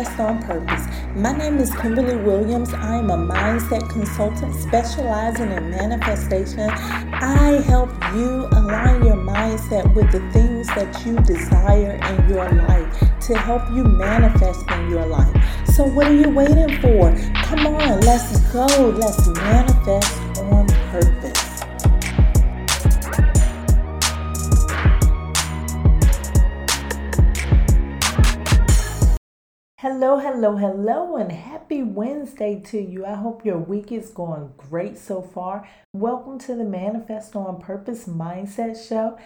On Purpose. My name is Kimberly Williams. I am a mindset consultant specializing in manifestation. I help you align your mindset with the things that you desire in your life to help you manifest in your life. So, what are you waiting for? Come on, let's go. Let's manifest on purpose. Hello, hello, hello, and happy Wednesday to you. I hope your week is going great so far. Welcome to the Manifest on Purpose Mindset Show.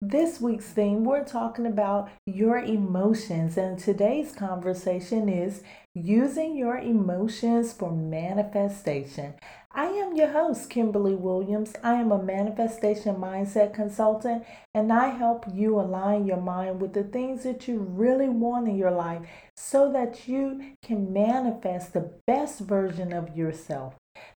This week's theme, we're talking about your emotions, and today's conversation is using your emotions for manifestation. I am your host, Kimberly Williams. I am a manifestation mindset consultant, and I help you align your mind with the things that you really want in your life so that you can manifest the best version of yourself.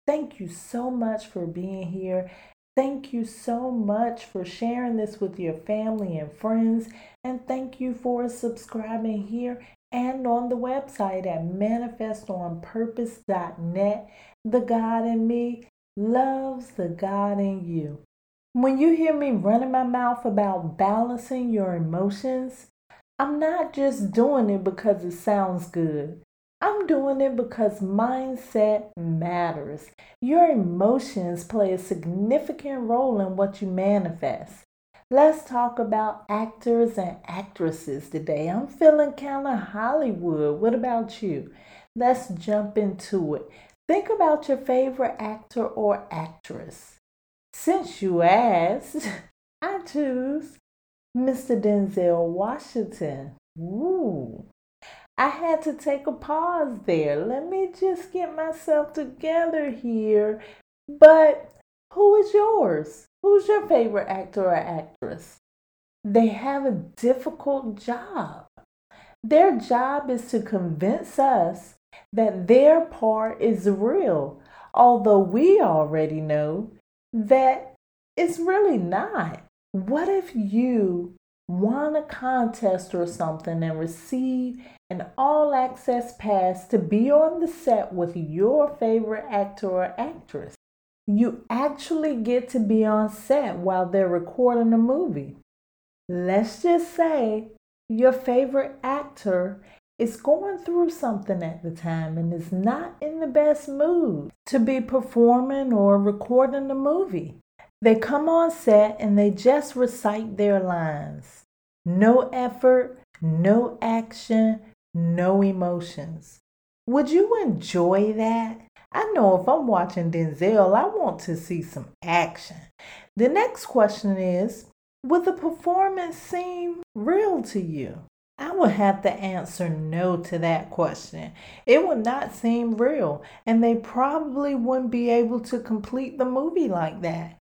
Thank you so much for being here. Thank you so much for sharing this with your family and friends. And thank you for subscribing here and on the website at manifestonpurpose.net. The God in me loves the God in you. When you hear me running my mouth about balancing your emotions, I'm not just doing it because it sounds good. I'm doing it because mindset matters. Your emotions play a significant role in what you manifest. Let's talk about actors and actresses today. I'm feeling kind of Hollywood. What about you? Let's jump into it. Think about your favorite actor or actress. Since you asked, I choose Mr. Denzel Washington. Ooh. I had to take a pause there. Let me just get myself together here. But who is yours? Who's your favorite actor or actress? They have a difficult job. Their job is to convince us that their part is real, although we already know that it's really not. What if you won a contest or something and receive an all access pass to be on the set with your favorite actor or actress? you actually get to be on set while they're recording a movie. Let's just say your favorite actor is going through something at the time and is not in the best mood to be performing or recording the movie. They come on set and they just recite their lines. No effort, no action, no emotions. Would you enjoy that? I know if I'm watching Denzel, I want to see some action. The next question is Would the performance seem real to you? I would have to answer no to that question. It would not seem real, and they probably wouldn't be able to complete the movie like that.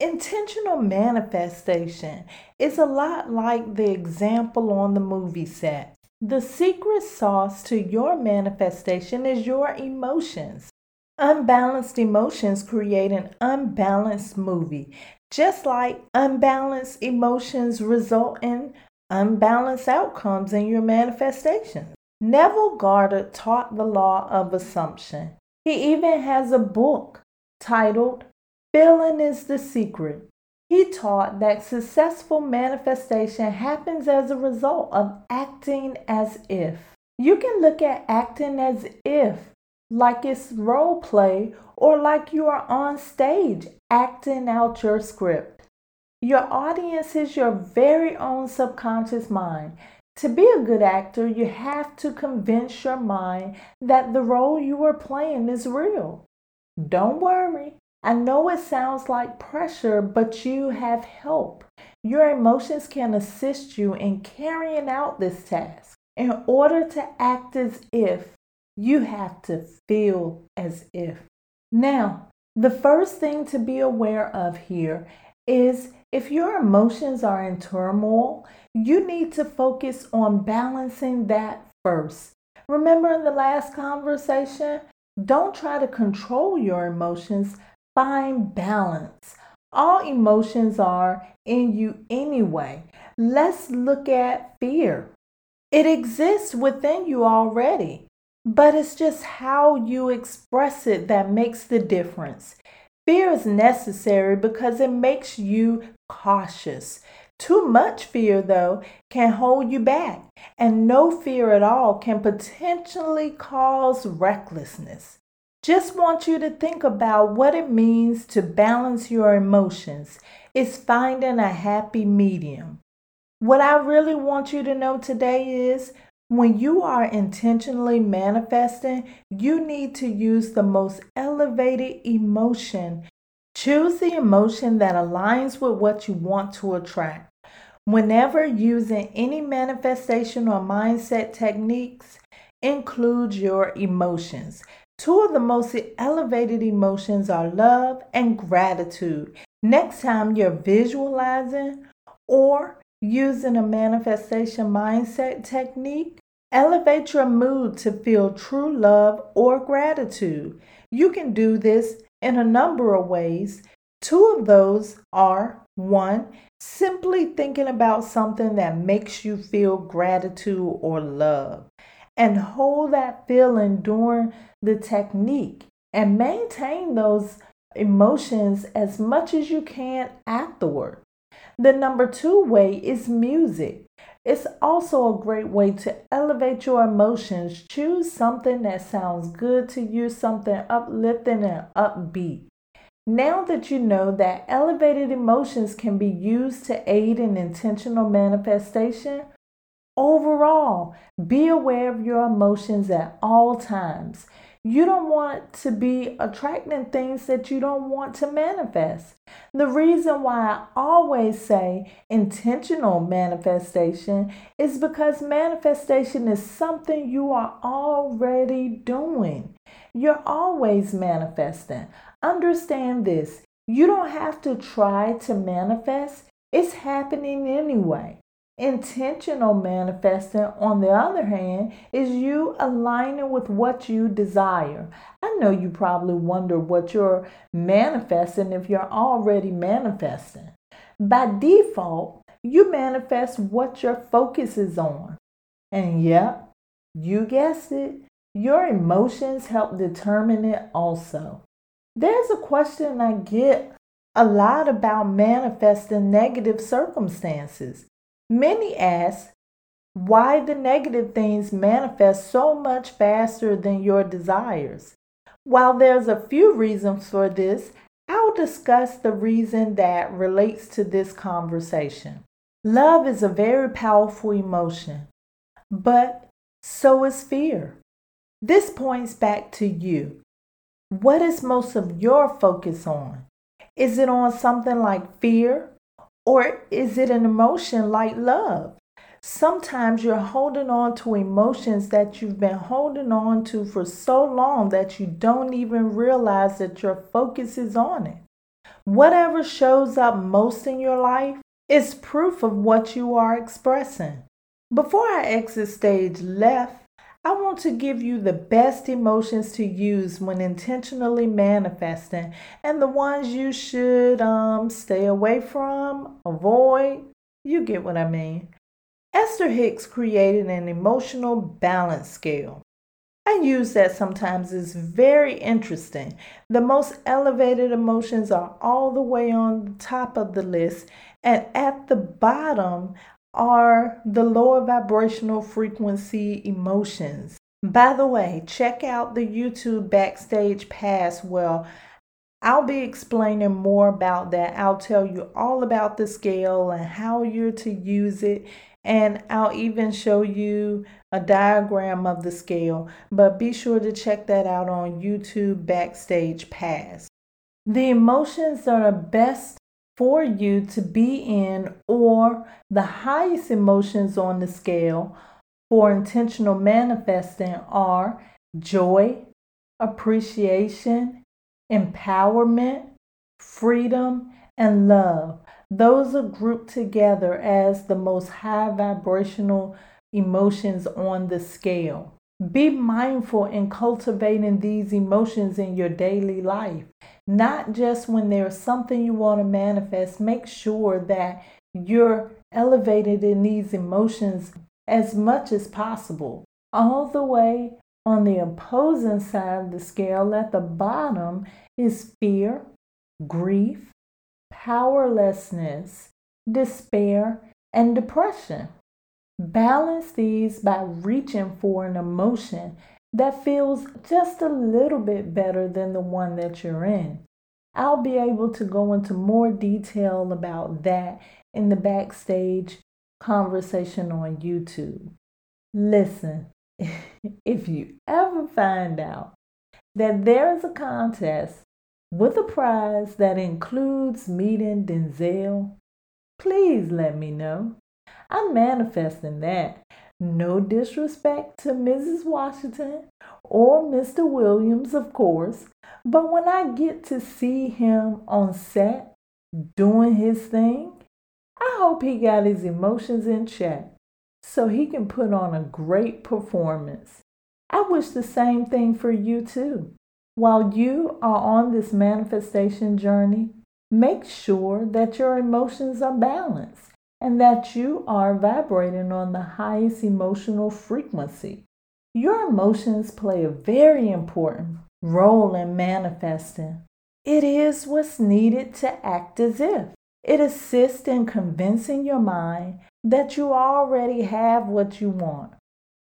Intentional manifestation is a lot like the example on the movie set. The secret sauce to your manifestation is your emotions. Unbalanced emotions create an unbalanced movie, just like unbalanced emotions result in unbalanced outcomes in your manifestation. Neville Goddard taught the law of assumption. He even has a book titled Feeling is the Secret. He taught that successful manifestation happens as a result of acting as if. You can look at acting as if like it's role play or like you are on stage acting out your script. Your audience is your very own subconscious mind. To be a good actor, you have to convince your mind that the role you are playing is real. Don't worry. I know it sounds like pressure, but you have help. Your emotions can assist you in carrying out this task. In order to act as if, you have to feel as if. Now, the first thing to be aware of here is if your emotions are in turmoil, you need to focus on balancing that first. Remember in the last conversation, don't try to control your emotions, find balance. All emotions are in you anyway. Let's look at fear. It exists within you already, but it's just how you express it that makes the difference. Fear is necessary because it makes you cautious. Too much fear, though, can hold you back, and no fear at all can potentially cause recklessness. Just want you to think about what it means to balance your emotions. It's finding a happy medium. What I really want you to know today is when you are intentionally manifesting, you need to use the most elevated emotion. Choose the emotion that aligns with what you want to attract. Whenever using any manifestation or mindset techniques, include your emotions. Two of the most elevated emotions are love and gratitude. Next time you're visualizing or using a manifestation mindset technique, elevate your mood to feel true love or gratitude. You can do this in a number of ways. Two of those are one, simply thinking about something that makes you feel gratitude or love and hold that feeling during the technique and maintain those emotions as much as you can afterward. The number two way is music. It's also a great way to elevate your emotions. Choose something that sounds good to you, something uplifting and upbeat. Now that you know that elevated emotions can be used to aid in intentional manifestation, overall, be aware of your emotions at all times. You don't want to be attracting things that you don't want to manifest. The reason why I always say intentional manifestation is because manifestation is something you are already doing. You're always manifesting. Understand this you don't have to try to manifest, it's happening anyway. Intentional manifesting, on the other hand, is you aligning with what you desire. I know you probably wonder what you're manifesting if you're already manifesting. By default, you manifest what your focus is on. And yep, you guessed it, your emotions help determine it also. There's a question I get a lot about manifesting negative circumstances. Many ask why the negative things manifest so much faster than your desires. While there's a few reasons for this, I'll discuss the reason that relates to this conversation. Love is a very powerful emotion, but so is fear. This points back to you. What is most of your focus on? Is it on something like fear, or is it an emotion like love? Sometimes you're holding on to emotions that you've been holding on to for so long that you don't even realize that your focus is on it. Whatever shows up most in your life is proof of what you are expressing. Before I exit stage left, I want to give you the best emotions to use when intentionally manifesting and the ones you should um, stay away from, avoid. You get what I mean. Esther Hicks created an emotional balance scale. I use that sometimes. It's very interesting. The most elevated emotions are all the way on the top of the list, and at the bottom are the lower vibrational frequency emotions. By the way, check out the YouTube Backstage Pass. Well, I'll be explaining more about that. I'll tell you all about the scale and how you're to use it. And I'll even show you a diagram of the scale. But be sure to check that out on YouTube Backstage Pass. The emotions are best for you to be in, or the highest emotions on the scale for intentional manifesting, are joy, appreciation, empowerment, freedom, and love. Those are grouped together as the most high vibrational emotions on the scale. Be mindful in cultivating these emotions in your daily life not just when there's something you want to manifest. Make sure that you're elevated in these emotions as much as possible. All the way on the opposing side of the scale, at the bottom, is fear, grief, powerlessness, despair, and depression. Balance these by reaching for an emotion that feels just a little bit better than the one that you're in. I'll be able to go into more detail about that in the backstage conversation on YouTube. Listen, if you ever find out that there is a contest with a prize that includes meeting Denzel, please let me know. I'm manifesting that no disrespect to Mrs. Washington or Mr. Williams, of course, but when I get to see him on set doing his thing, I hope he got his emotions in check so he can put on a great performance. I wish the same thing for you too. While you are on this manifestation journey, make sure that your emotions are balanced and that you are vibrating on the highest emotional frequency. Your emotions play a very important role in manifesting. It is what's needed to act as if. It assists in convincing your mind that you already have what you want.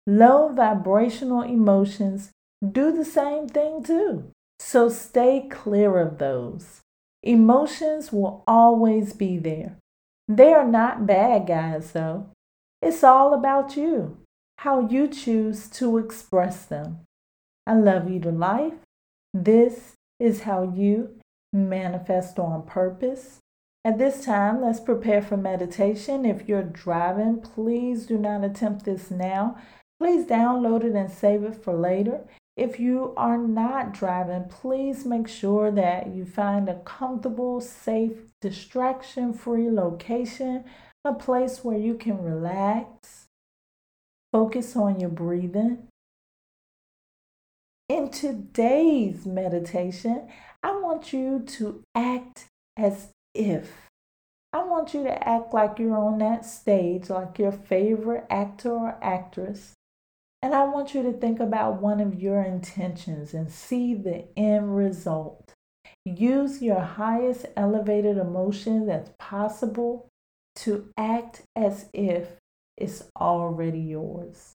Low vibrational emotions do the same thing too. So stay clear of those. Emotions will always be there. They are not bad guys, though. It's all about you, how you choose to express them. I love you to life. This is how you manifest on purpose. At this time, let's prepare for meditation. If you're driving, please do not attempt this now. Please download it and save it for later. If you are not driving, please make sure that you find a comfortable, safe, distraction free location, a place where you can relax, focus on your breathing. In today's meditation, I want you to act as if. I want you to act like you're on that stage, like your favorite actor or actress, and I want you to think about one of your intentions and see the end result. Use your highest elevated emotion that's possible to act as if it's already yours.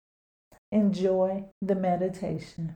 Enjoy the meditation.